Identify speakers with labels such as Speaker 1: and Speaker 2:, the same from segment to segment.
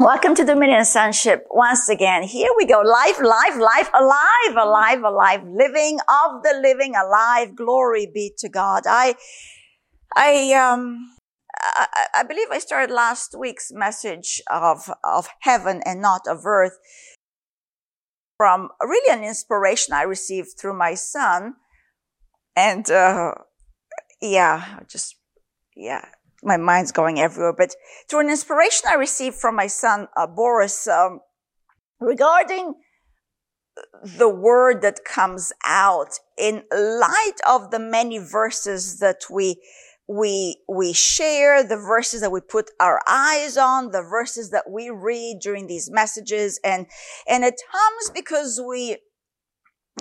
Speaker 1: Welcome to Dominion Sonship once again. Here we go. Life, life, life, alive, alive, alive, living of the living, alive. Glory be to God. I, I, um, I, I believe I started last week's message of, of heaven and not of earth from really an inspiration I received through my son. And, uh, yeah, just, yeah, my mind's going everywhere, but through an inspiration I received from my son, uh, Boris, um, regarding the word that comes out in light of the many verses that we we we share the verses that we put our eyes on the verses that we read during these messages and and it comes because we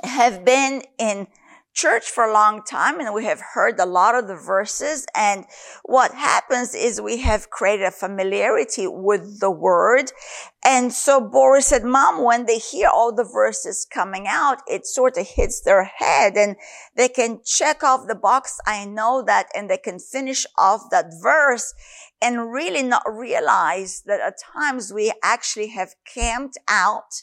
Speaker 1: have been in church for a long time and we have heard a lot of the verses. And what happens is we have created a familiarity with the word. And so Boris said, mom, when they hear all the verses coming out, it sort of hits their head and they can check off the box. I know that and they can finish off that verse and really not realize that at times we actually have camped out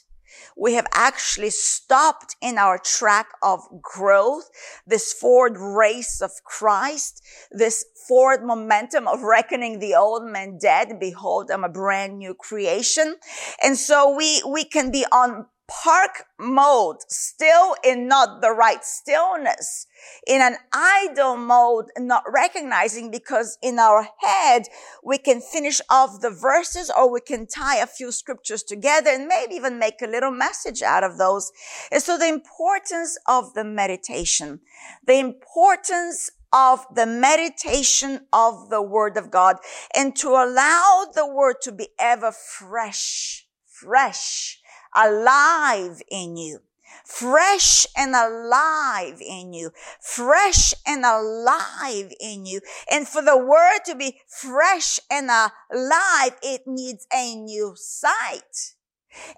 Speaker 1: we have actually stopped in our track of growth, this forward race of Christ, this forward momentum of reckoning the old man dead. Behold, I'm a brand new creation. And so we, we can be on park mode, still in not the right stillness, in an idle mode, not recognizing because in our head, we can finish off the verses or we can tie a few scriptures together and maybe even make a little message out of those. And so the importance of the meditation, the importance of the meditation of the word of God and to allow the word to be ever fresh, fresh, alive in you. Fresh and alive in you. Fresh and alive in you. And for the word to be fresh and alive, it needs a new sight.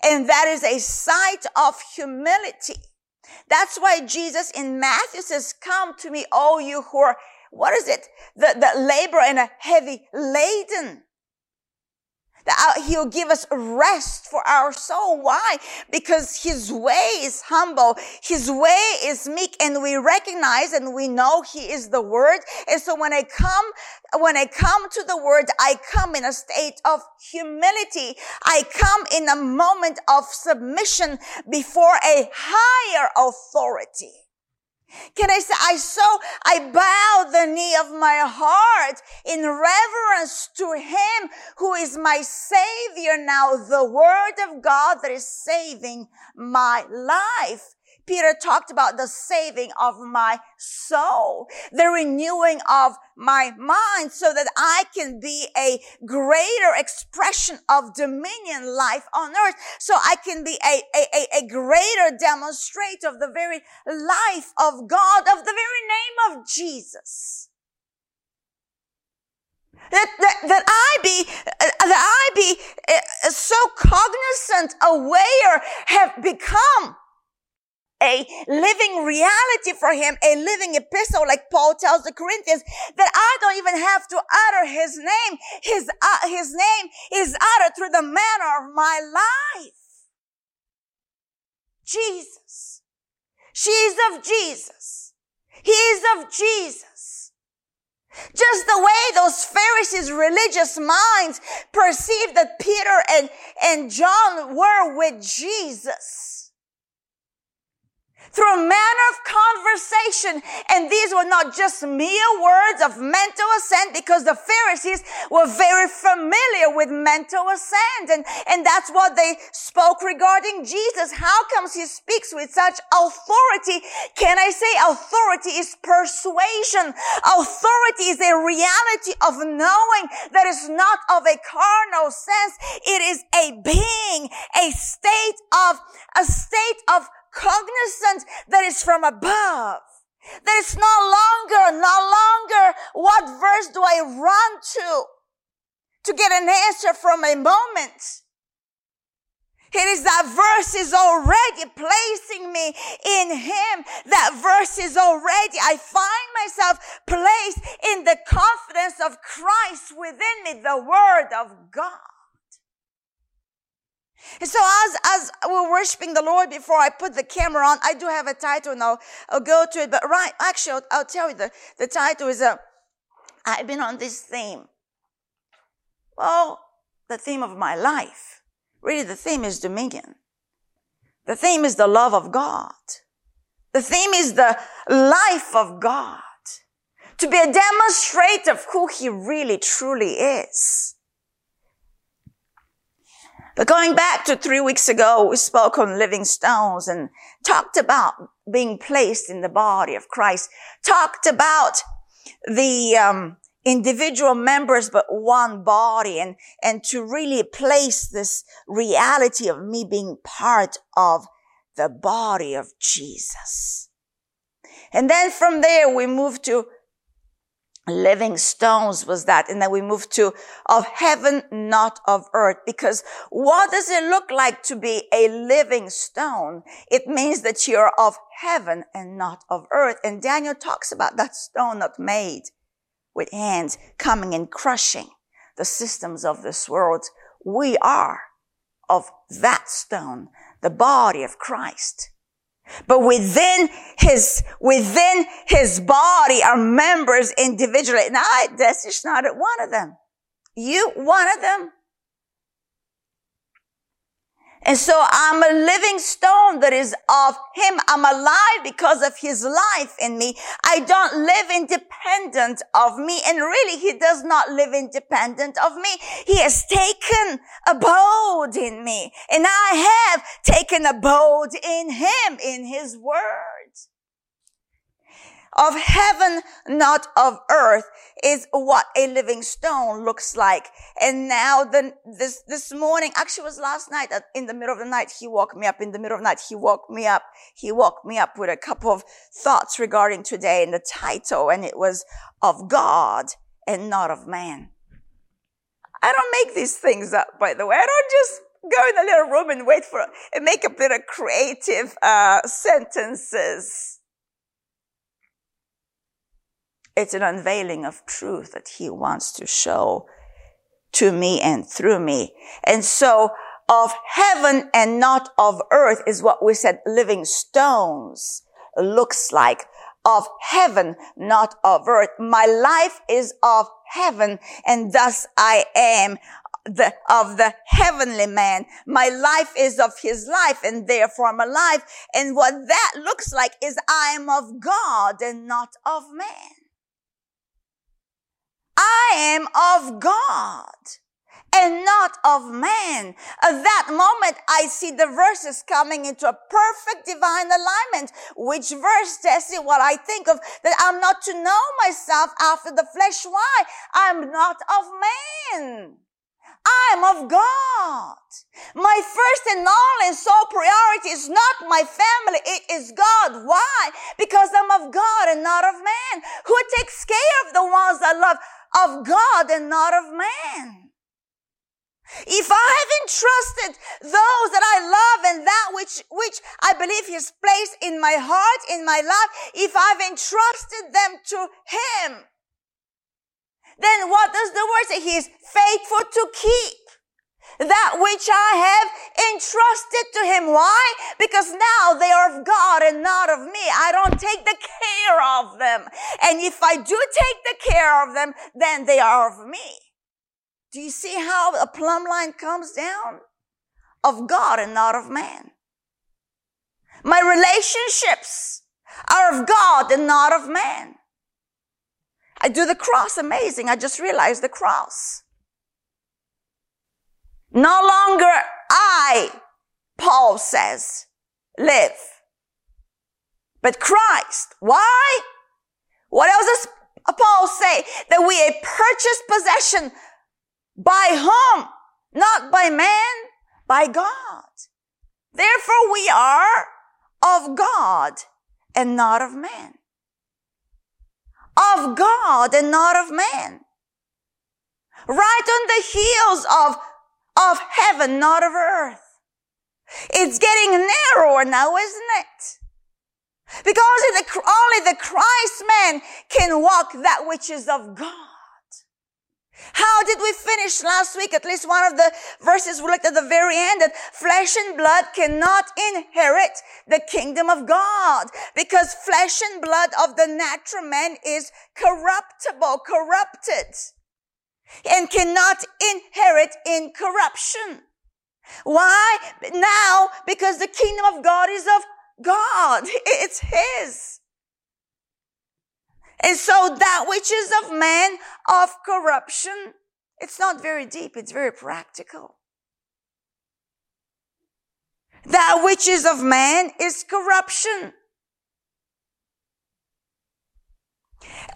Speaker 1: And that is a sight of humility. That's why Jesus in Matthew says, come to me, all you who are, what is it? The, the labor and a heavy laden that he'll give us rest for our soul. Why? Because his way is humble. His way is meek and we recognize and we know he is the word. And so when I come, when I come to the word, I come in a state of humility. I come in a moment of submission before a higher authority. Can I say, I so, I bow the knee of my heart in reverence to Him who is my Savior now, the Word of God that is saving my life. Peter talked about the saving of my soul, the renewing of my mind so that I can be a greater expression of dominion life on earth. So I can be a, a, a, greater demonstrator of the very life of God, of the very name of Jesus. That, that, that I be, that I be uh, so cognizant, aware, have become a living reality for him, a living epistle, like Paul tells the Corinthians, that I don't even have to utter his name. His, uh, his name is uttered through the manner of my life. Jesus. She's of Jesus. He's of Jesus. Just the way those Pharisees' religious minds perceived that Peter and, and John were with Jesus through manner of conversation. And these were not just mere words of mental assent because the Pharisees were very familiar with mental assent. And, and that's what they spoke regarding Jesus. How comes he speaks with such authority? Can I say authority is persuasion? Authority is a reality of knowing that is not of a carnal sense. It is a being, a state of, a state of cognizant that is from above. That it's no longer, no longer what verse do I run to to get an answer from a moment. It is that verse is already placing me in Him. That verse is already, I find myself placed in the confidence of Christ within me, the Word of God. And so as, as we're worshiping the Lord before I put the camera on, I do have a title and I'll, I'll go to it. But right, actually, I'll, I'll tell you the, the title is, uh, I've been on this theme. Well, the theme of my life. Really, the theme is dominion. The theme is the love of God. The theme is the life of God. To be a demonstrator of who He really truly is. But going back to three weeks ago, we spoke on living stones and talked about being placed in the body of Christ, talked about the um, individual members, but one body, and and to really place this reality of me being part of the body of Jesus. And then from there, we move to living stones was that. And then we move to of heaven, not of earth. Because what does it look like to be a living stone? It means that you're of heaven and not of earth. And Daniel talks about that stone not made with hands coming and crushing the systems of this world. We are of that stone, the body of Christ. But within his, within his body are members individually. And I, this is not one of them. You, one of them. And so I'm a living stone that is of him. I'm alive because of his life in me. I don't live independent of me. And really, he does not live independent of me. He has taken abode in me and I have taken abode in him, in his word of heaven, not of earth is what a living stone looks like. And now the, this, this morning, actually was last night in the middle of the night, he woke me up in the middle of the night. He woke me up. He woke me up with a couple of thoughts regarding today and the title. And it was of God and not of man. I don't make these things up, by the way. I don't just go in a little room and wait for and make up little creative uh, sentences. It's an unveiling of truth that he wants to show to me and through me. And so of heaven and not of earth is what we said living stones looks like. Of heaven, not of earth. My life is of heaven and thus I am the, of the heavenly man. My life is of his life and therefore I'm alive. And what that looks like is I am of God and not of man. I am of God and not of man. At that moment, I see the verses coming into a perfect divine alignment. Which verse tells you what I think of that I'm not to know myself after the flesh. Why? I'm not of man. I'm of God. My first and only sole priority is not my family. It is God. Why? Because I'm of God and not of man. Who takes care of the ones I love? Of God and not of man. If I have entrusted those that I love and that which, which I believe He's placed in my heart, in my life, if I've entrusted them to Him, then what does the word say? He is faithful to keep that which I have entrusted to him. Why? Because now they are of God and not of me. I don't take the care of them. And if I do take the care of them, then they are of me. Do you see how a plumb line comes down? Of God and not of man. My relationships are of God and not of man. I do the cross amazing. I just realized the cross. No longer I, Paul says, live, but Christ. Why? What else does Paul say? That we a purchased possession by whom? Not by man, by God. Therefore we are of God and not of man. Of God and not of man. Right on the heels of of heaven, not of earth. It's getting narrower now, isn't it? Because only the Christ man can walk that which is of God. How did we finish last week? At least one of the verses we looked at the very end that flesh and blood cannot inherit the kingdom of God because flesh and blood of the natural man is corruptible, corrupted and cannot inherit incorruption. Why? Now, because the kingdom of God is of God. It's His. And so that which is of man of corruption, it's not very deep, it's very practical. That which is of man is corruption.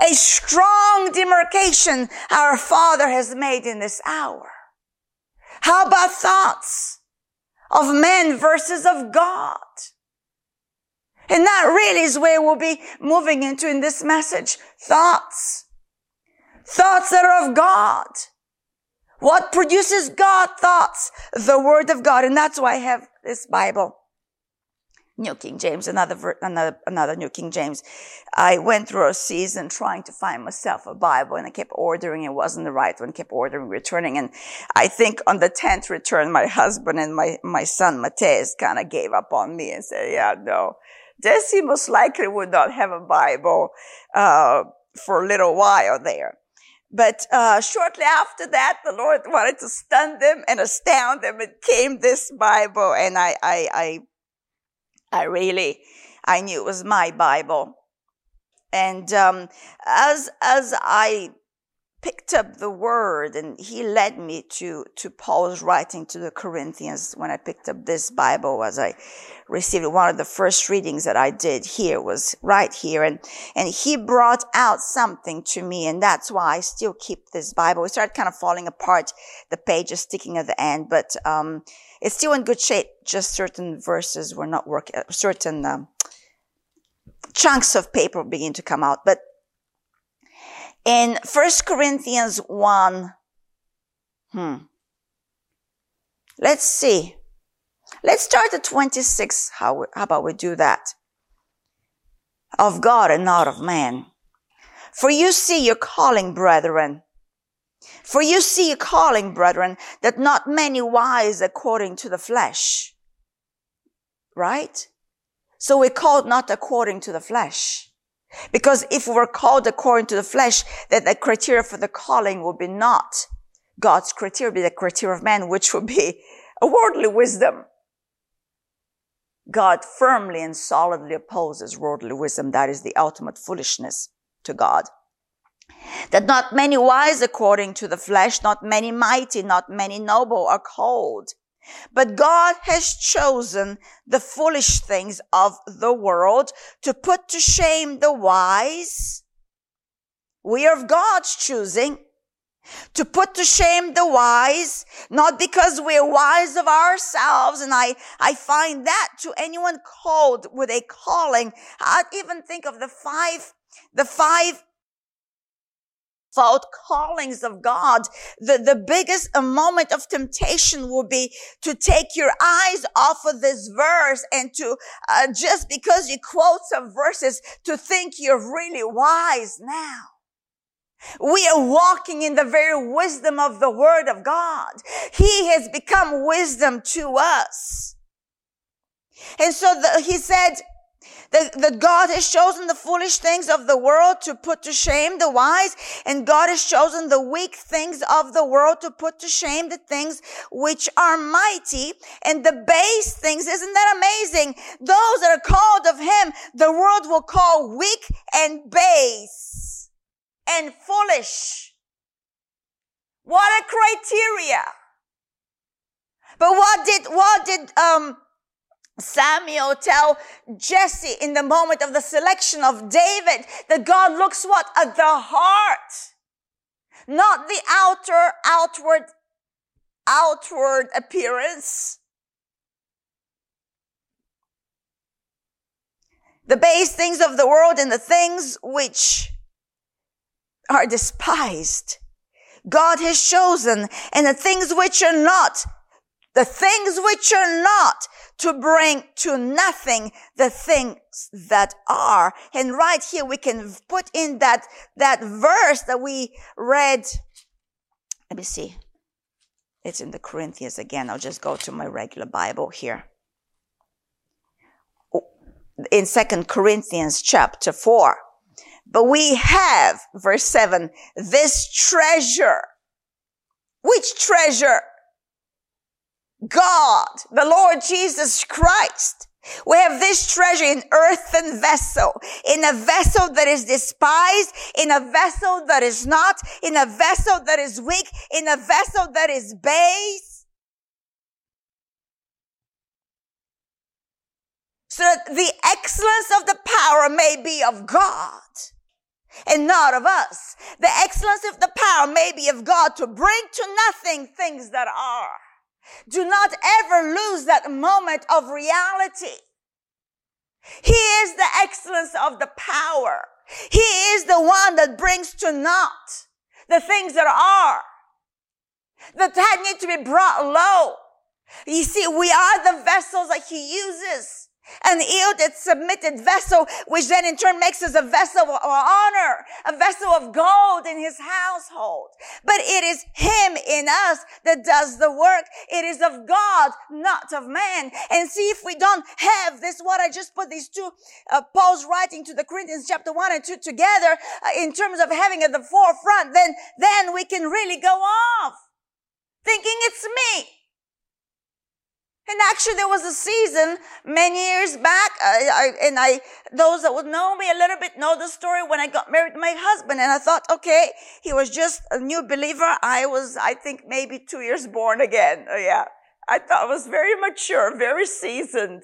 Speaker 1: A strong demarcation our Father has made in this hour. How about thoughts of men versus of God? And that really is where we'll be moving into in this message. Thoughts. Thoughts that are of God. What produces God thoughts? The Word of God. And that's why I have this Bible. New King James, another, another, another New King James. I went through a season trying to find myself a Bible and I kept ordering. It wasn't the right one, kept ordering, returning. And I think on the 10th return, my husband and my, my son, Mateus, kind of gave up on me and said, yeah, no, Deci most likely would not have a Bible uh, for a little while there. But uh, shortly after that, the Lord wanted to stun them and astound them. It came this Bible, and I, I, I, I really, I knew it was my Bible. And um, as as I picked up the word and he led me to, to Paul's writing to the Corinthians when I picked up this Bible as I received. One of the first readings that I did here was right here and, and he brought out something to me and that's why I still keep this Bible. It started kind of falling apart. The pages sticking at the end, but, um, it's still in good shape. Just certain verses were not working, certain, um, chunks of paper begin to come out, but in First Corinthians 1, hmm. Let's see. Let's start at 26. How, how about we do that? Of God and not of man. For you see your calling, brethren. For you see your calling, brethren, that not many wise according to the flesh. Right? So we're called not according to the flesh. Because if we were called according to the flesh, that the criteria for the calling would be not God's criteria, be the criteria of man, which would be a worldly wisdom. God firmly and solidly opposes worldly wisdom. That is the ultimate foolishness to God. That not many wise according to the flesh, not many mighty, not many noble are called. But God has chosen the foolish things of the world to put to shame the wise. We are of God's choosing to put to shame the wise, not because we're wise of ourselves. And I, I find that to anyone called with a calling, I'd even think of the five, the five fold callings of God, the, the biggest moment of temptation will be to take your eyes off of this verse and to, uh, just because you quote some verses, to think you're really wise now. We are walking in the very wisdom of the word of God. He has become wisdom to us. And so the, he said, that, that God has chosen the foolish things of the world to put to shame the wise, and God has chosen the weak things of the world to put to shame the things which are mighty and the base things. Isn't that amazing? Those that are called of Him, the world will call weak and base and foolish. What a criteria. But what did, what did, um, Samuel tell Jesse in the moment of the selection of David that God looks what? At the heart. Not the outer, outward, outward appearance. The base things of the world and the things which are despised. God has chosen and the things which are not, the things which are not to bring to nothing the things that are. And right here we can put in that, that verse that we read let me see. It's in the Corinthians again. I'll just go to my regular Bible here. In Second Corinthians chapter 4. But we have, verse 7, this treasure. Which treasure? God, the Lord Jesus Christ. We have this treasure in earthen vessel, in a vessel that is despised, in a vessel that is not, in a vessel that is weak, in a vessel that is base. So that the excellence of the power may be of God and not of us. The excellence of the power may be of God to bring to nothing things that are. Do not ever lose that moment of reality. He is the excellence of the power. He is the one that brings to naught the things that are, that need to be brought low. You see, we are the vessels that he uses an yielded, submitted vessel, which then in turn makes us a vessel of honor, a vessel of gold in his household. But it is him in us that does the work. It is of God, not of man. And see if we don't have this, what I just put these two, uh, Paul's writing to the Corinthians chapter one and two together uh, in terms of having at the forefront, then, then we can really go off thinking it's me. And actually, there was a season many years back, I, I, and I, those that would know me a little bit know the story when I got married to my husband. And I thought, okay, he was just a new believer. I was, I think, maybe two years born again. Oh, yeah. I thought I was very mature, very seasoned.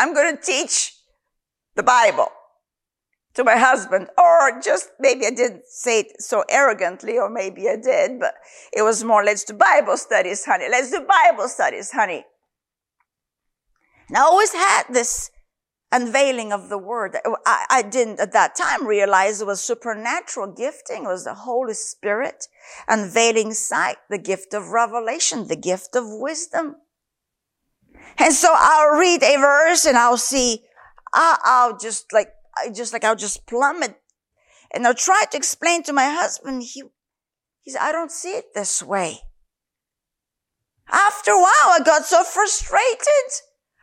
Speaker 1: I'm going to teach the Bible to my husband, or just maybe I didn't say it so arrogantly, or maybe I did, but it was more, let's do Bible studies, honey. Let's do Bible studies, honey. And I always had this unveiling of the word. I, I, didn't at that time realize it was supernatural gifting. It was the Holy Spirit unveiling sight, the gift of revelation, the gift of wisdom. And so I'll read a verse and I'll see, I'll, I'll just like, I just like, I'll just plummet. And I'll try to explain to my husband, he, he said, I don't see it this way. After a while, I got so frustrated.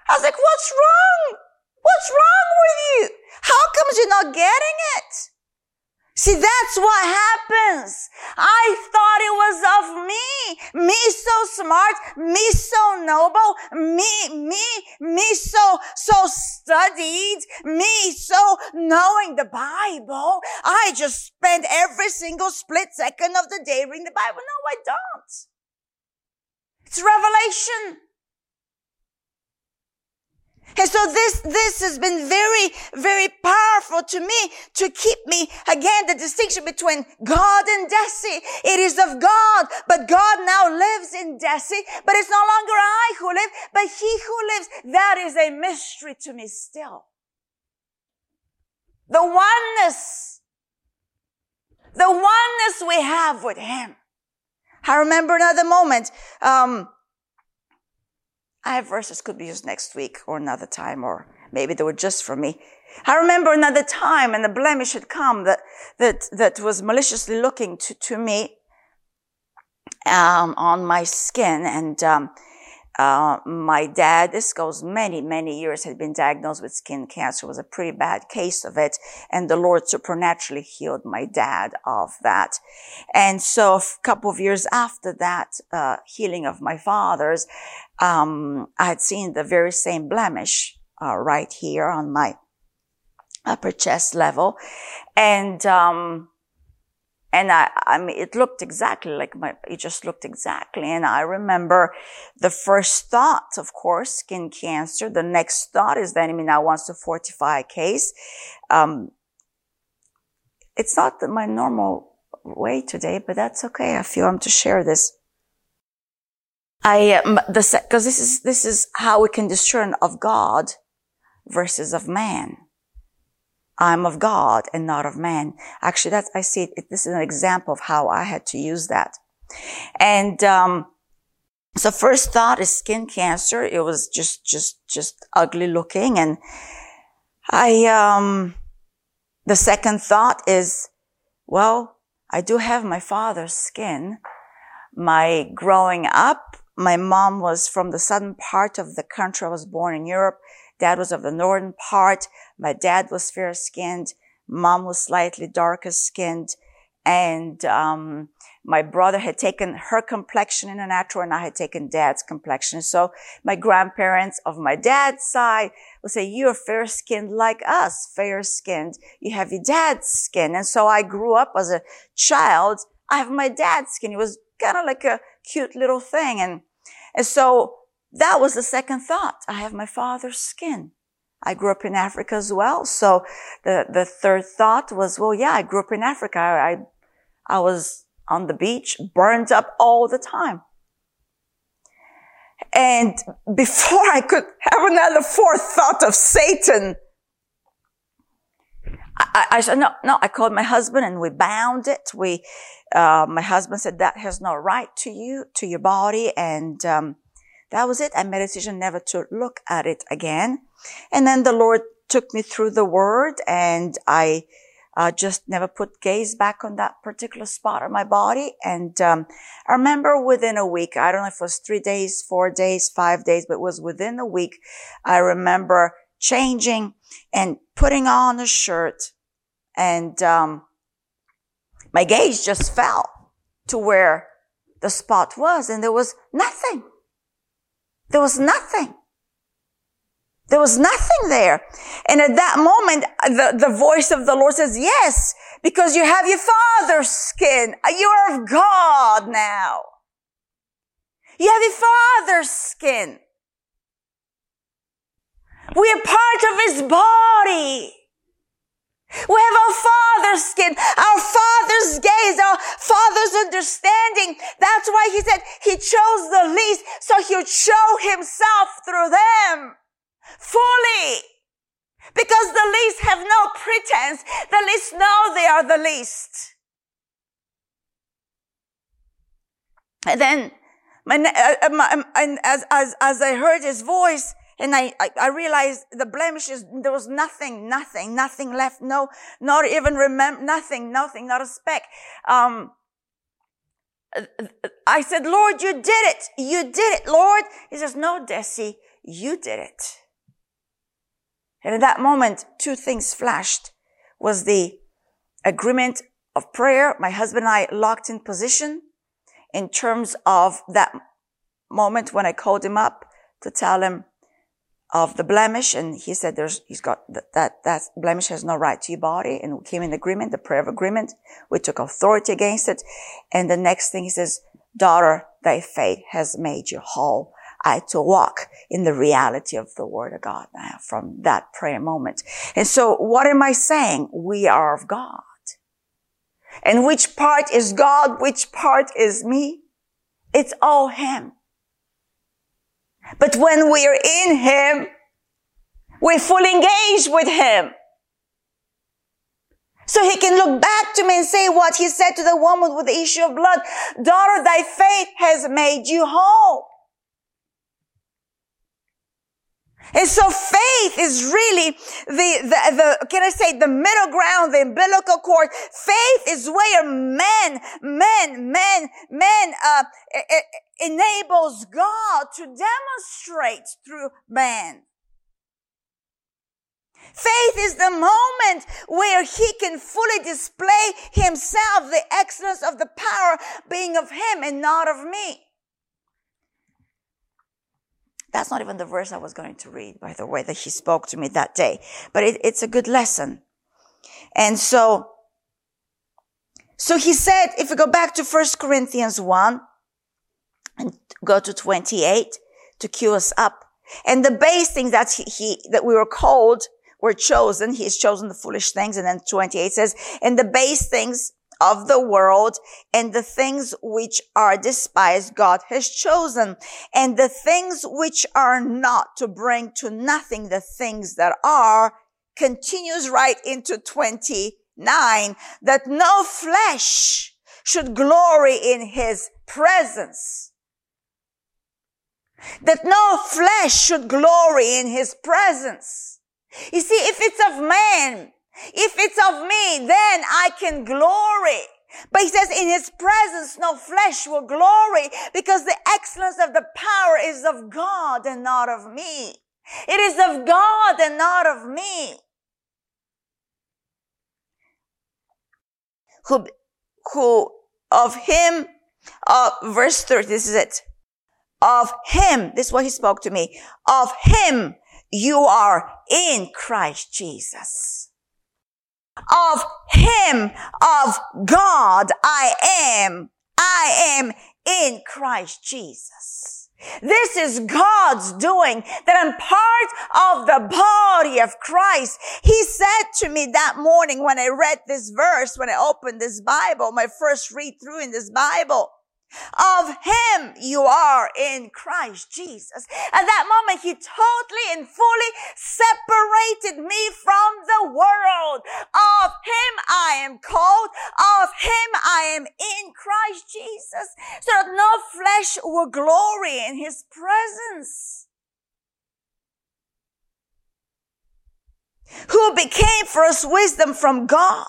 Speaker 1: I was like, what's wrong? What's wrong with you? How comes you're not getting it? See, that's what happens. I thought it was of me. Me so smart. Me so noble. Me, me, me so, so studied. Me so knowing the Bible. I just spend every single split second of the day reading the Bible. No, I don't. It's revelation. And so this, this has been very, very powerful to me to keep me, again, the distinction between God and Deci. It is of God, but God now lives in Deci, but it's no longer I who live, but He who lives. That is a mystery to me still. The oneness, the oneness we have with Him. I remember another moment, um, I have verses could be used next week or another time, or maybe they were just for me. I remember another time and the blemish had come that, that, that was maliciously looking to, to me, um, on my skin and, um, uh, my dad, this goes many, many years, had been diagnosed with skin cancer. Was a pretty bad case of it. And the Lord supernaturally healed my dad of that. And so a couple of years after that, uh, healing of my father's, um, I had seen the very same blemish, uh, right here on my upper chest level. And, um, and I, I mean, it looked exactly like my, it just looked exactly. And I remember the first thought, of course, skin cancer. The next thought is I mean, now wants to fortify a case. Um, it's not my normal way today, but that's okay. I feel I'm to share this. I, um, the, cause this is, this is how we can discern of God versus of man. I'm of God and not of man. Actually, that's, I see it, this is an example of how I had to use that. And, um, so first thought is skin cancer. It was just, just, just ugly looking. And I, um, the second thought is, well, I do have my father's skin. my growing up, my mom was from the southern part of the country. I was born in Europe. Dad was of the northern part. My dad was fair skinned. Mom was slightly darker skinned. And, um, my brother had taken her complexion in a natural and I had taken dad's complexion. So my grandparents of my dad's side would say, you're fair skinned like us, fair skinned. You have your dad's skin. And so I grew up as a child. I have my dad's skin. It was kind of like a cute little thing. And, and so that was the second thought. I have my father's skin. I grew up in Africa as well. So the, the third thought was, well, yeah, I grew up in Africa. I, I was on the beach, burned up all the time. And before I could have another fourth thought of Satan, I, I, said, no, no, I called my husband and we bound it. We, uh, my husband said that has no right to you, to your body. And, um, that was it. I made a decision never to look at it again. And then the Lord took me through the word and I, uh, just never put gaze back on that particular spot on my body. And um, I remember within a week, I don't know if it was three days, four days, five days, but it was within a week. I remember changing and putting on a shirt, and um, my gaze just fell to where the spot was, and there was nothing. There was nothing. There was nothing there. And at that moment, the, the voice of the Lord says, yes, because you have your father's skin. You are of God now. You have your father's skin. We are part of his body. We have our father's skin, our father's gaze, our father's understanding. That's why he said he chose the least so he would show himself through them fully. Because the least have no pretense. The least know they are the least. And then, my, uh, my, um, and as, as, as I heard his voice, and I, I, I, realized the blemishes, there was nothing, nothing, nothing left. No, not even remember, nothing, nothing, not a speck. Um, I said, Lord, you did it. You did it, Lord. He says, no, Deci, you did it. And in that moment, two things flashed was the agreement of prayer. My husband and I locked in position in terms of that moment when I called him up to tell him of the blemish. And he said, there's, he's got that, that, blemish has no right to your body. And we came in agreement, the prayer of agreement. We took authority against it. And the next thing he says, daughter, thy faith has made you whole. I to walk in the reality of the word of God now from that prayer moment. And so what am I saying? We are of God. And which part is God? Which part is me? It's all Him. But when we're in Him, we're fully engaged with Him. So he can look back to me and say what he said to the woman with the issue of blood. Daughter, thy faith has made you whole. And so faith is really the, the, the, can I say the middle ground, the umbilical cord. Faith is where men, men, men, men, uh, enables God to demonstrate through man. Faith is the moment where he can fully display himself, the excellence of the power being of him and not of me. That's not even the verse I was going to read, by the way, that he spoke to me that day. But it, it's a good lesson. And so, so he said, if we go back to 1 Corinthians 1 and go to 28 to cue us up. And the base things that he, he that we were called were chosen. He's chosen the foolish things. And then 28 says, and the base things of the world and the things which are despised God has chosen and the things which are not to bring to nothing the things that are continues right into 29 that no flesh should glory in his presence. That no flesh should glory in his presence. You see, if it's of man, if it's of me, then I can glory. But he says, in his presence, no flesh will glory because the excellence of the power is of God and not of me. It is of God and not of me. Who, who of him, uh, verse 30, this is it. Of him, this is what he spoke to me. Of him you are in Christ Jesus. Of him, of God, I am, I am in Christ Jesus. This is God's doing that I'm part of the body of Christ. He said to me that morning when I read this verse, when I opened this Bible, my first read through in this Bible, of him you are in Christ Jesus. At that moment, he totally and fully separated me from the world. Of him I am called. Of him I am in Christ Jesus. So that no flesh will glory in his presence. Who became for us wisdom from God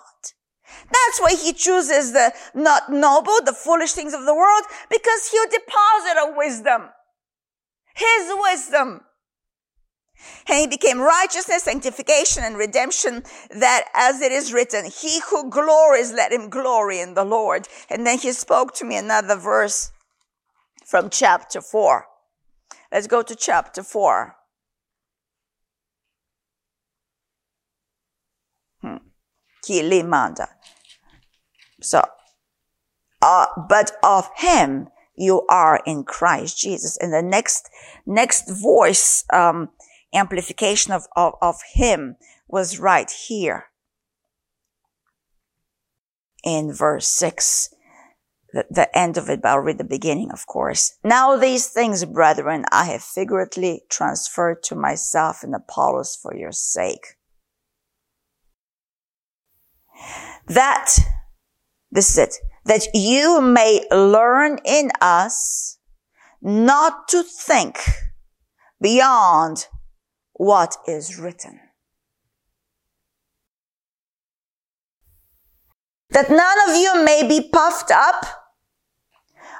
Speaker 1: that's why he chooses the not noble, the foolish things of the world, because he'll deposit a wisdom. His wisdom. And he became righteousness, sanctification, and redemption that as it is written, he who glories, let him glory in the Lord. And then he spoke to me another verse from chapter four. Let's go to chapter four. Hmm. So, uh, but of him you are in Christ Jesus. And the next, next voice, um, amplification of, of, of him was right here in verse six. The, the end of it, but I'll read the beginning, of course. Now these things, brethren, I have figuratively transferred to myself and Apollos for your sake. That this is it. That you may learn in us not to think beyond what is written. That none of you may be puffed up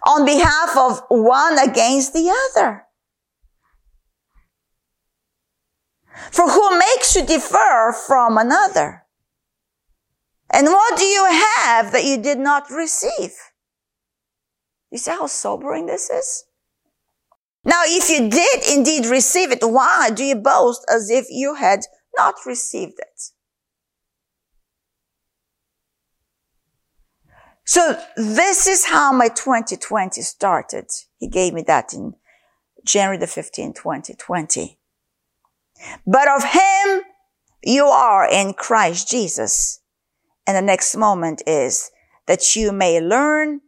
Speaker 1: on behalf of one against the other. For who makes you differ from another? And what do you have that you did not receive? You see how sobering this is? Now, if you did indeed receive it, why do you boast as if you had not received it? So this is how my 2020 started. He gave me that in January the 15th, 2020. But of him you are in Christ Jesus and the next moment is that you may learn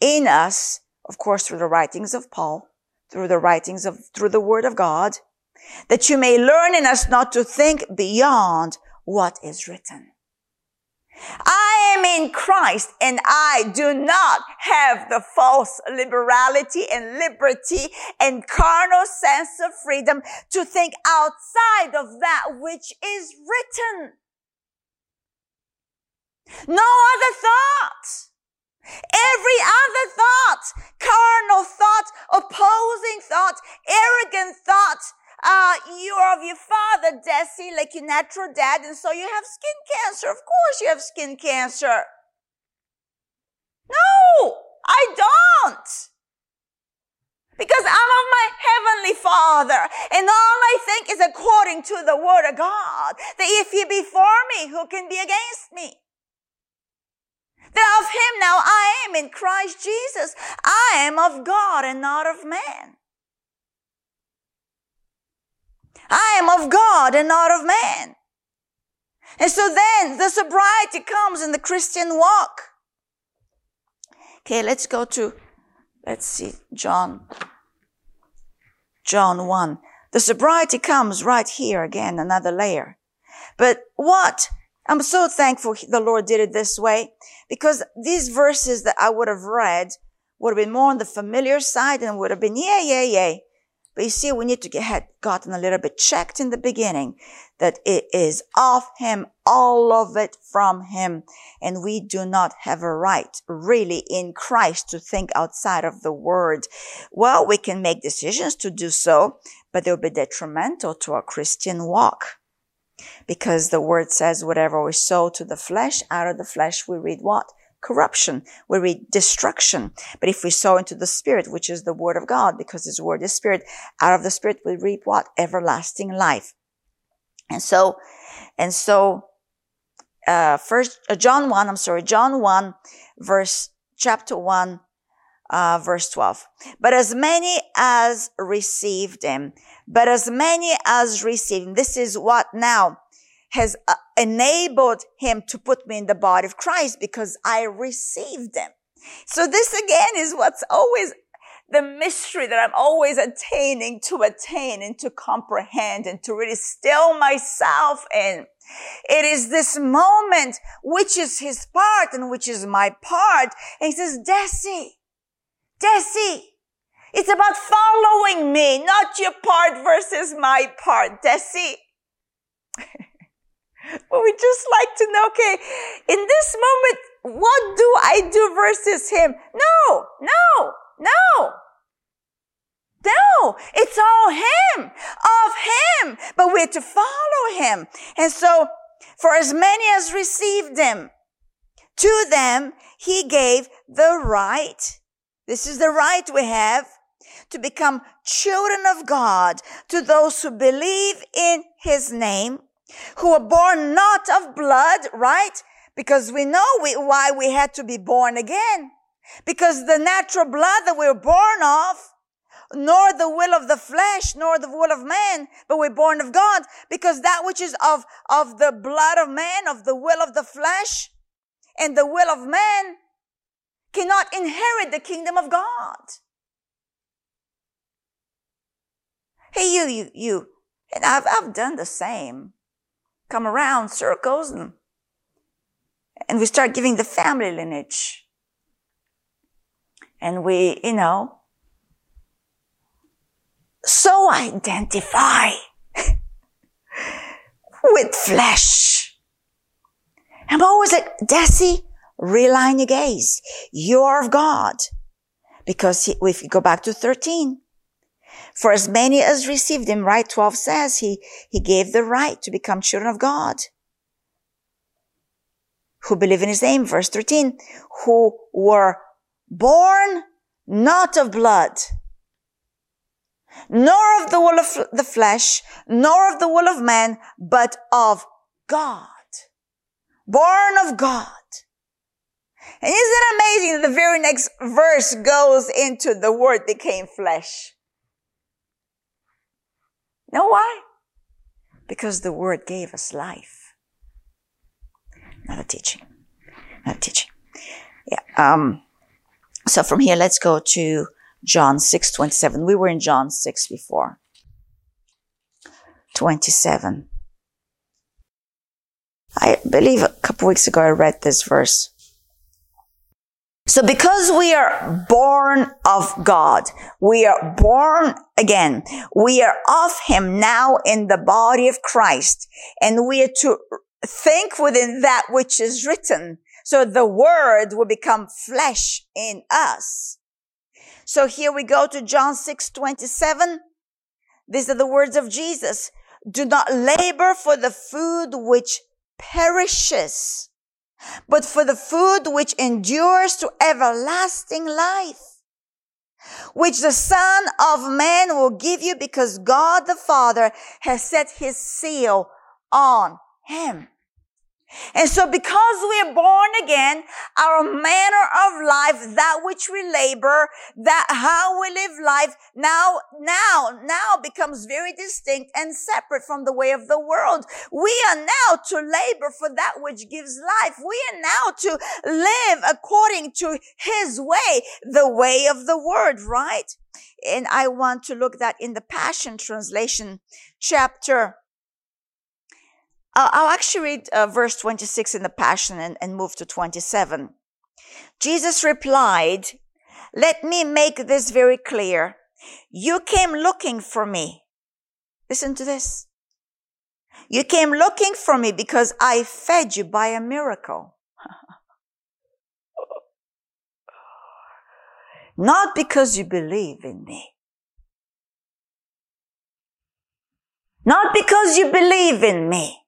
Speaker 1: in us, of course, through the writings of Paul, through the writings of, through the word of God, that you may learn in us not to think beyond what is written. I am in Christ and I do not have the false liberality and liberty and carnal sense of freedom to think outside of that which is written. No other thought. Every other thought, carnal thought, opposing thought, arrogant thought, uh, you're of your father, Deci, like your natural dad, and so you have skin cancer. Of course you have skin cancer. No, I don't. Because I'm of my heavenly father, and all I think is according to the word of God, that if he be for me, who can be against me? That of him now I am in Christ Jesus. I am of God and not of man. I am of God and not of man. And so then the sobriety comes in the Christian walk. Okay, let's go to, let's see, John, John 1. The sobriety comes right here again, another layer. But what I'm so thankful the Lord did it this way because these verses that I would have read would have been more on the familiar side and would have been, yeah, yeah, yeah. But you see, we need to get gotten a little bit checked in the beginning that it is of him, all of it from him. And we do not have a right really in Christ to think outside of the word. Well, we can make decisions to do so, but they'll be detrimental to our Christian walk. Because the word says whatever we sow to the flesh, out of the flesh we read what? corruption. We read destruction. But if we sow into the spirit, which is the word of God, because his word is spirit, out of the spirit we reap what? Everlasting life. And so, and so, uh, first, uh, John 1, I'm sorry, John 1, verse, chapter 1, uh, verse 12. But as many as received him, but as many as received him, this is what now has uh, enabled him to put me in the body of Christ because I received him. So this again is what's always the mystery that I'm always attaining to attain and to comprehend and to really still myself in. It is this moment which is his part and which is my part. And he says, Deci, Deci, it's about following me, not your part versus my part. Deci. But we just like to know, okay, in this moment, what do I do versus him? No, no, no. No, it's all him, of him, but we're to follow him. And so, for as many as received him, to them he gave the right. This is the right we have to become children of God to those who believe in his name who were born not of blood, right? Because we know we, why we had to be born again. Because the natural blood that we were born of, nor the will of the flesh, nor the will of man, but we're born of God. Because that which is of, of the blood of man, of the will of the flesh, and the will of man, cannot inherit the kingdom of God. Hey, you, you, you. And I've, I've done the same come around circles and, and we start giving the family lineage. And we, you know, so identify with flesh. I'm always like, Deci, realign your gaze. You're of God. Because if you go back to 13, for as many as received him, right? 12 says he, he gave the right to become children of God. Who believe in his name, verse 13, who were born not of blood, nor of the will of the flesh, nor of the will of man, but of God. Born of God. And isn't it amazing that the very next verse goes into the word became flesh? Know why? Because the word gave us life. Not a teaching. Not a teaching. Yeah. Um, so from here, let's go to John 6, 27. We were in John 6 before. 27. I believe a couple weeks ago I read this verse. So because we are born of God, we are born again, we are of Him now in the body of Christ, and we are to think within that which is written. So the word will become flesh in us. So here we go to John 6, 27. These are the words of Jesus. Do not labor for the food which perishes but for the food which endures to everlasting life, which the Son of Man will give you because God the Father has set his seal on him. And so because we are born again, our manner of life, that which we labor, that how we live life now, now, now becomes very distinct and separate from the way of the world. We are now to labor for that which gives life. We are now to live according to his way, the way of the word, right? And I want to look that in the Passion Translation chapter I'll actually read uh, verse 26 in the Passion and, and move to 27. Jesus replied, let me make this very clear. You came looking for me. Listen to this. You came looking for me because I fed you by a miracle. Not because you believe in me. Not because you believe in me.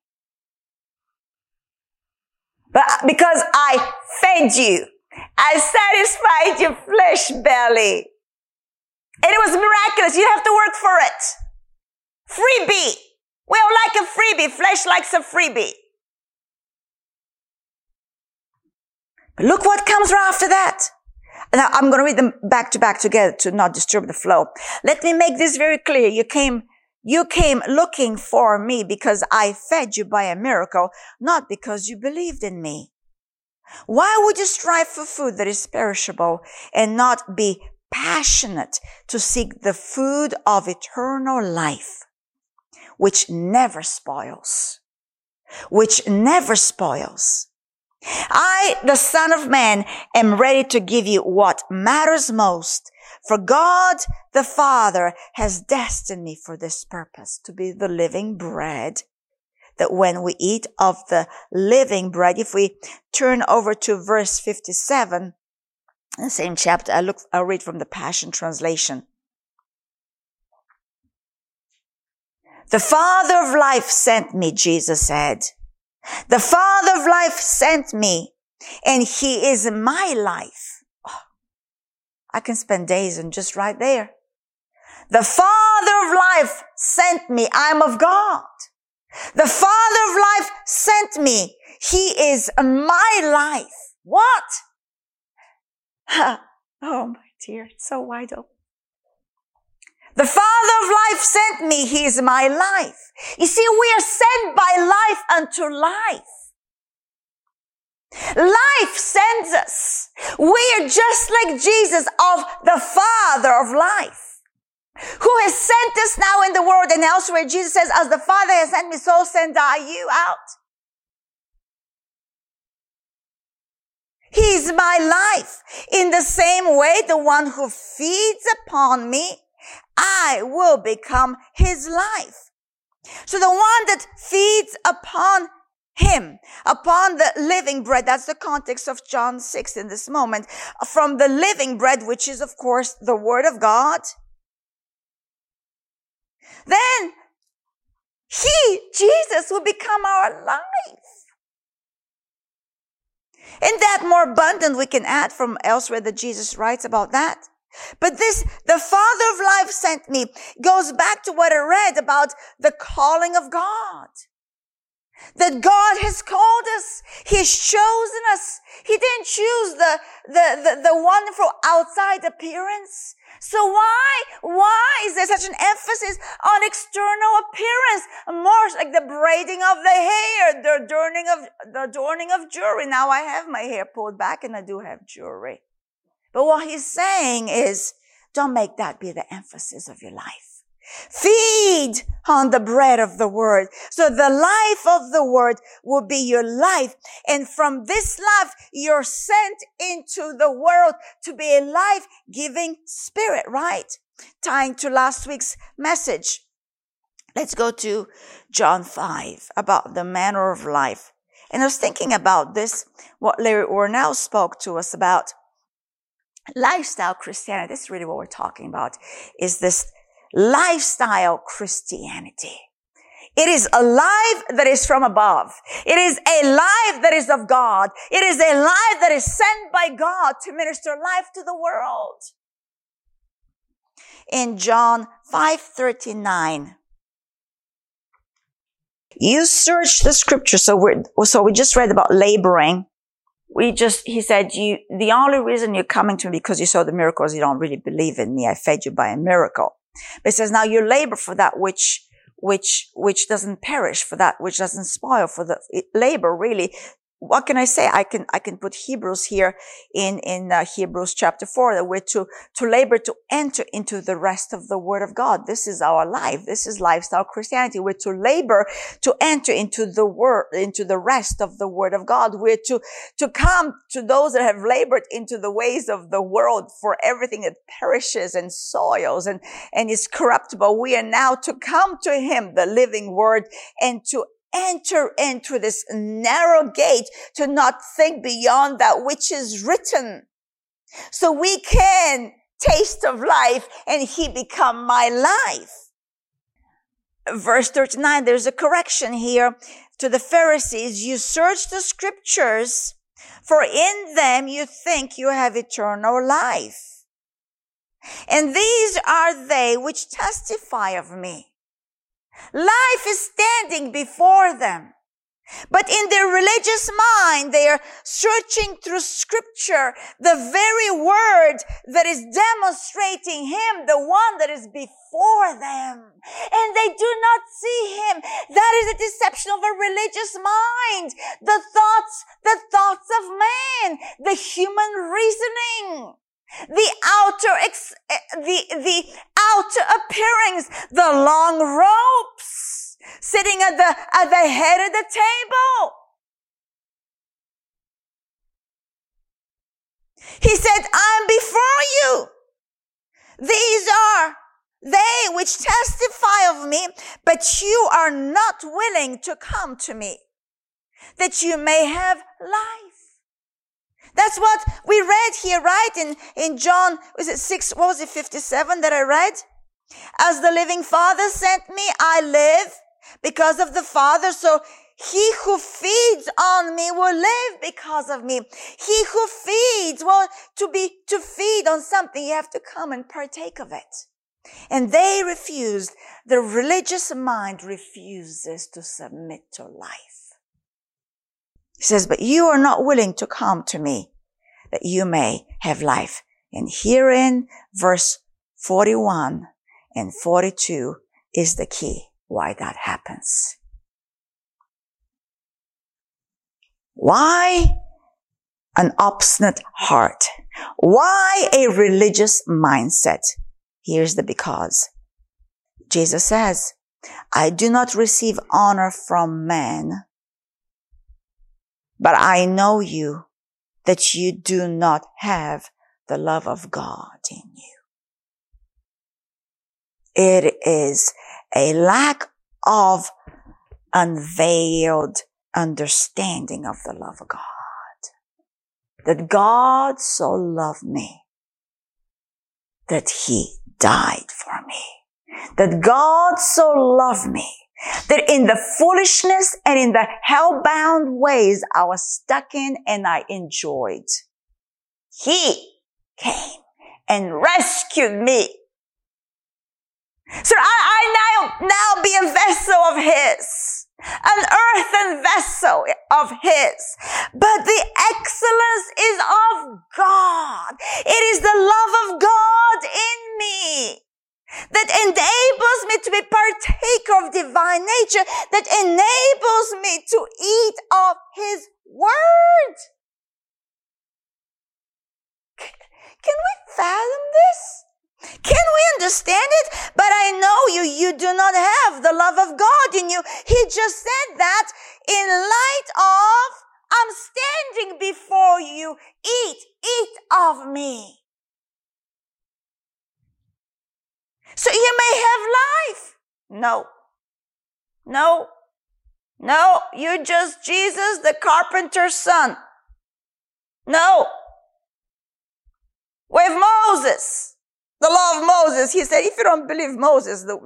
Speaker 1: But uh, because I fed you. I satisfied your flesh belly. And it was miraculous. You have to work for it. Freebie. We all like a freebie. Flesh likes a freebie. But look what comes right after that. Now I'm going to read them back to back together to not disturb the flow. Let me make this very clear. You came, you came looking for me because I fed you by a miracle, not because you believed in me. Why would you strive for food that is perishable and not be passionate to seek the food of eternal life, which never spoils, which never spoils. I, the son of man, am ready to give you what matters most. For God the Father has destined me for this purpose to be the living bread that when we eat of the living bread, if we turn over to verse 57, the same chapter, I look, I'll read from the Passion Translation. The Father of life sent me, Jesus said. The Father of life sent me and he is my life. I can spend days and just right there. The Father of life sent me. I'm of God. The Father of life sent me. He is my life. What? oh my dear, it's so wide open. The Father of life sent me. He is my life. You see, we are sent by life unto life. Life sends us. We are just like Jesus of the Father of life, who has sent us now in the world and elsewhere. Jesus says, as the Father has sent me, so send I you out. He's my life. In the same way, the one who feeds upon me I will become his life. So the one that feeds upon him, upon the living bread, that's the context of John 6 in this moment, from the living bread, which is of course the word of God, then he, Jesus, will become our life. And that more abundant we can add from elsewhere that Jesus writes about that. But this, the Father of life sent me goes back to what I read about the calling of God. That God has called us. He's chosen us. He didn't choose the, the, the, the wonderful outside appearance. So why, why is there such an emphasis on external appearance? More like the braiding of the hair, the adorning of, the adorning of jewelry. Now I have my hair pulled back and I do have jewelry. But what he's saying is, don't make that be the emphasis of your life. Feed on the bread of the word. So the life of the word will be your life. And from this life, you're sent into the world to be a life-giving spirit, right? Tying to last week's message. Let's go to John 5 about the manner of life. And I was thinking about this, what Larry Ornell spoke to us about lifestyle Christianity, this is really what we're talking about, is this lifestyle Christianity. It is a life that is from above. It is a life that is of God. It is a life that is sent by God to minister life to the world. In John 5:39, you search the scripture. So we so we just read about laboring we just, he said, you, the only reason you're coming to me because you saw the miracles, you don't really believe in me. I fed you by a miracle. But he says, now you labor for that which, which, which doesn't perish, for that which doesn't spoil, for the labor really what can I say? I can, I can put Hebrews here in, in uh, Hebrews chapter four that we're to, to labor to enter into the rest of the word of God. This is our life. This is lifestyle Christianity. We're to labor to enter into the word, into the rest of the word of God. We're to, to come to those that have labored into the ways of the world for everything that perishes and soils and, and is corruptible. We are now to come to him, the living word, and to enter into this narrow gate to not think beyond that which is written. So we can taste of life and he become my life. Verse 39, there's a correction here to the Pharisees. You search the scriptures for in them you think you have eternal life. And these are they which testify of me. Life is standing before them. But in their religious mind, they are searching through scripture, the very word that is demonstrating him, the one that is before them. And they do not see him. That is a deception of a religious mind. The thoughts, the thoughts of man, the human reasoning the outer ex- eh, the the outer appearance the long ropes sitting at the at the head of the table. He said i'm before you. These are they which testify of me but you are not willing to come to me that you may have life that's what we read here, right? In, in John, was it six, what was it, 57 that I read? As the living Father sent me, I live because of the Father. So he who feeds on me will live because of me. He who feeds, well, to be, to feed on something, you have to come and partake of it. And they refused. The religious mind refuses to submit to life. He says, but you are not willing to come to me that you may have life. And herein verse 41 and 42 is the key why that happens. Why an obstinate heart? Why a religious mindset? Here's the because. Jesus says, I do not receive honor from man, but I know you that you do not have the love of God in you. It is a lack of unveiled understanding of the love of God. That God so loved me that he died for me. That God so loved me that in the foolishness and in the hellbound ways I was stuck in and I enjoyed. He came and rescued me. So I, I now, now be a vessel of His, an earthen vessel of His. But the excellence is of God. It is the love of God in me that enables me to be partaker of divine nature, that enables me to eat of his word. Can we fathom this? Can we understand it? But I know you, you do not have the love of God in you. He just said that in light of, I'm standing before you. Eat, eat of me. So you may have life. No. No. No, you're just Jesus, the carpenter's son. No. With Moses, the law of Moses, he said, if you don't believe Moses, the,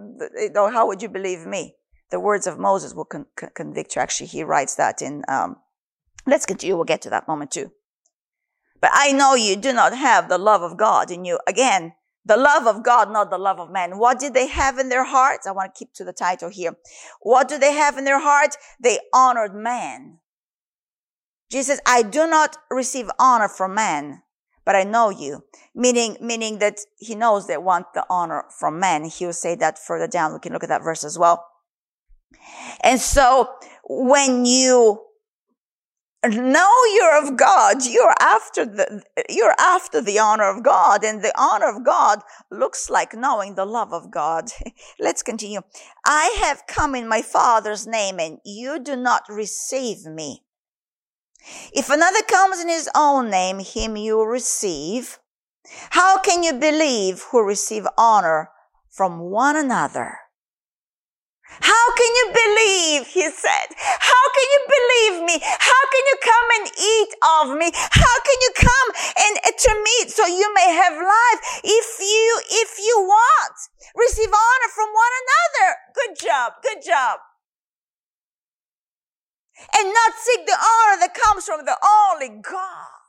Speaker 1: the, how would you believe me? The words of Moses will con- con- convict you. Actually, he writes that in, um, let's continue. We'll get to that moment too. But I know you do not have the love of God in you. Again, the love of God, not the love of man. What did they have in their hearts? I want to keep to the title here. What do they have in their heart? They honored man. Jesus, I do not receive honor from man, but I know you. Meaning, meaning that he knows they want the honor from man. He will say that further down. We can look at that verse as well. And so when you know you're of God. You're after the, you're after the honor of God and the honor of God looks like knowing the love of God. Let's continue. I have come in my father's name and you do not receive me. If another comes in his own name, him you receive. How can you believe who receive honor from one another? How can you believe? He said. How can you believe me? How can you come and eat of me? How can you come and uh, to me so you may have life? If you, if you want, receive honor from one another. Good job. Good job. And not seek the honor that comes from the only God.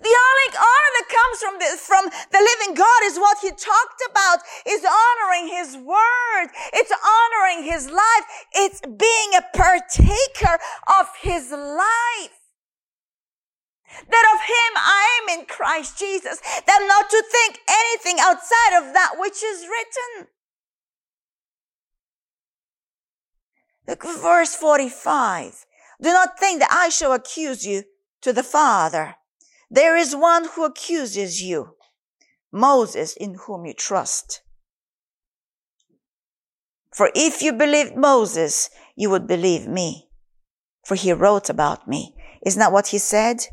Speaker 1: The only honor that comes from the, from the living God is what he talked about, is honoring his word. It's honoring his life. It's being a partaker of his life. That of him I am in Christ Jesus. That not to think anything outside of that which is written. Look, verse 45. Do not think that I shall accuse you to the Father. There is one who accuses you, Moses, in whom you trust. For if you believed Moses, you would believe me, for he wrote about me. Isn't that what he said?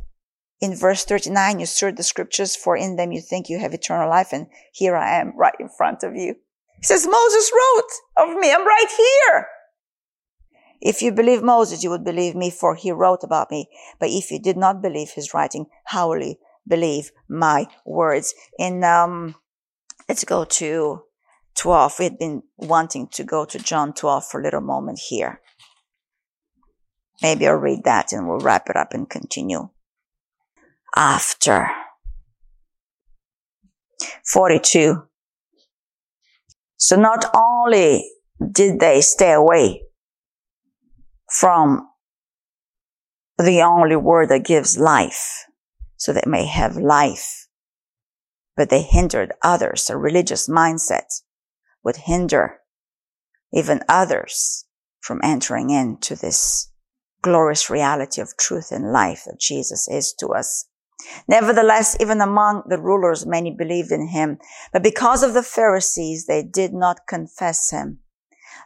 Speaker 1: In verse 39, you search the scriptures, for in them you think you have eternal life, and here I am right in front of you. He says, Moses wrote of me. I'm right here. If you believe Moses, you would believe me, for he wrote about me. But if you did not believe his writing, how will you believe my words? In um, let's go to 12. We've been wanting to go to John 12 for a little moment here. Maybe I'll read that and we'll wrap it up and continue. After 42. So not only did they stay away from the only word that gives life so they may have life. But they hindered others. A religious mindset would hinder even others from entering into this glorious reality of truth and life that Jesus is to us. Nevertheless, even among the rulers, many believed in him, but because of the Pharisees, they did not confess him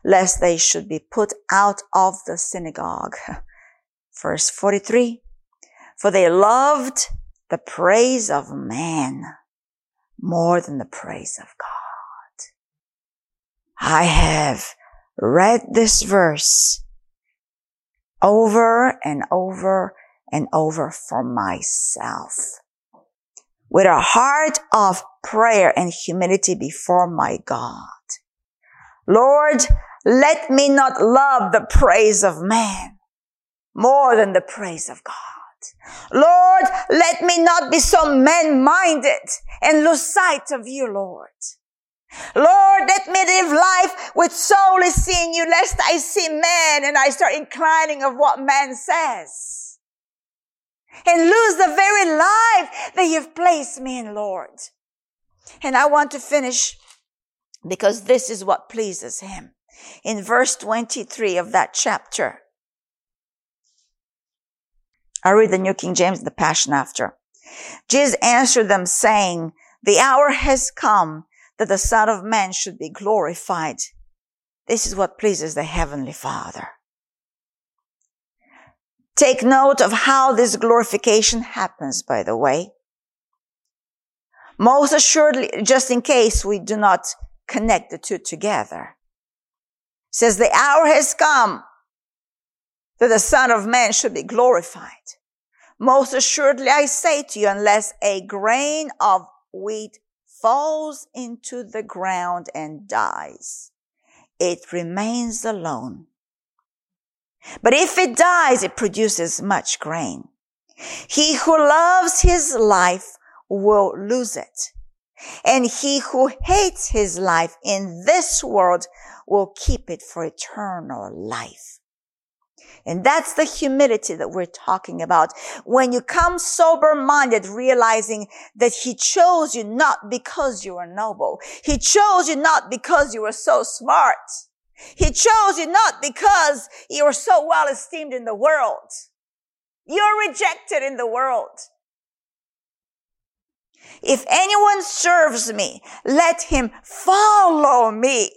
Speaker 1: lest they should be put out of the synagogue. Verse 43. For they loved the praise of man more than the praise of God. I have read this verse over and over and over for myself with a heart of prayer and humility before my God. Lord, let me not love the praise of man more than the praise of God. Lord, let me not be so man-minded and lose sight of you, Lord. Lord, let me live life with solely seeing you, lest I see man and I start inclining of what man says. And lose the very life that you've placed me in, Lord. And I want to finish because this is what pleases him in verse 23 of that chapter. I read the New King James, the Passion after. Jesus answered them saying, the hour has come that the Son of Man should be glorified. This is what pleases the Heavenly Father. Take note of how this glorification happens, by the way. Most assuredly, just in case we do not connect the two together says the hour has come that the son of man should be glorified. Most assuredly, I say to you, unless a grain of wheat falls into the ground and dies, it remains alone. But if it dies, it produces much grain. He who loves his life will lose it. And he who hates his life in this world will keep it for eternal life. And that's the humility that we're talking about. When you come sober minded, realizing that he chose you not because you were noble. He chose you not because you were so smart. He chose you not because you were so well esteemed in the world. You're rejected in the world. If anyone serves me, let him follow me.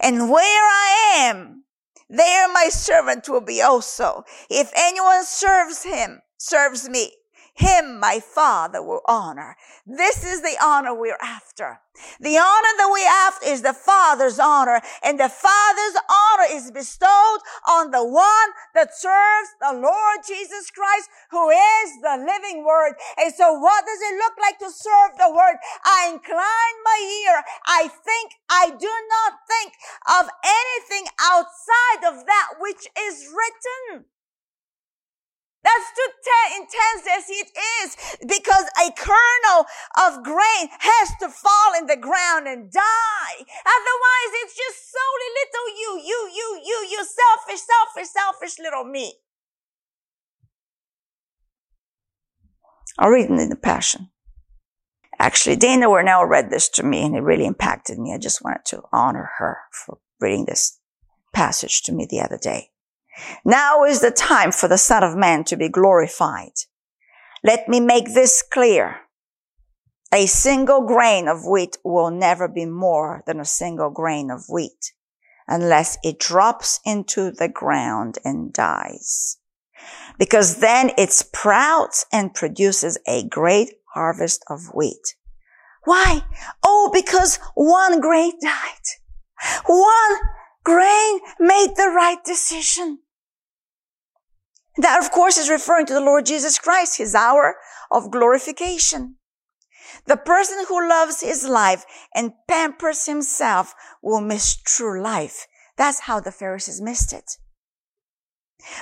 Speaker 1: And where I am, there my servant will be also. If anyone serves him, serves me, him my father will honor. This is the honor we're after. The honor that we have is the Father's honor, and the Father's honor is bestowed on the one that serves the Lord Jesus Christ, who is the living Word. And so what does it look like to serve the Word? I incline my ear. I think, I do not think of anything outside of that which is written. That's too te- intense as it is because a kernel of grain has to fall in the ground and die. Otherwise, it's just solely little you, you, you, you, you selfish, selfish, selfish little me. I'll read it in the Passion. Actually, Dana Wernell read this to me and it really impacted me. I just wanted to honor her for reading this passage to me the other day. Now is the time for the Son of Man to be glorified. Let me make this clear. A single grain of wheat will never be more than a single grain of wheat unless it drops into the ground and dies. Because then it sprouts and produces a great harvest of wheat. Why? Oh, because one grain died. One grain made the right decision. That, of course, is referring to the Lord Jesus Christ, his hour of glorification. The person who loves his life and pampers himself will miss true life. That's how the Pharisees missed it.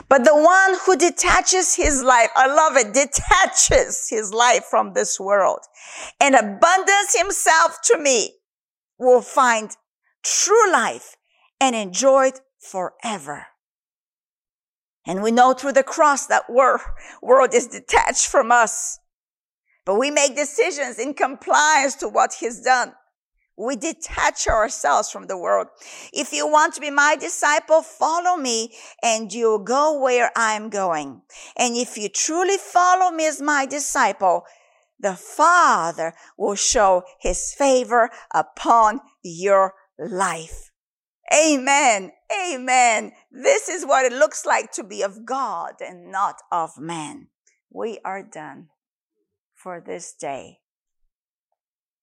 Speaker 1: But the one who detaches his life, I love it, detaches his life from this world and abundance himself to me will find true life and enjoy it forever. And we know through the cross that world is detached from us. But we make decisions in compliance to what he's done. We detach ourselves from the world. If you want to be my disciple, follow me and you'll go where I'm going. And if you truly follow me as my disciple, the Father will show his favor upon your life. Amen. Amen. This is what it looks like to be of God and not of man. We are done for this day.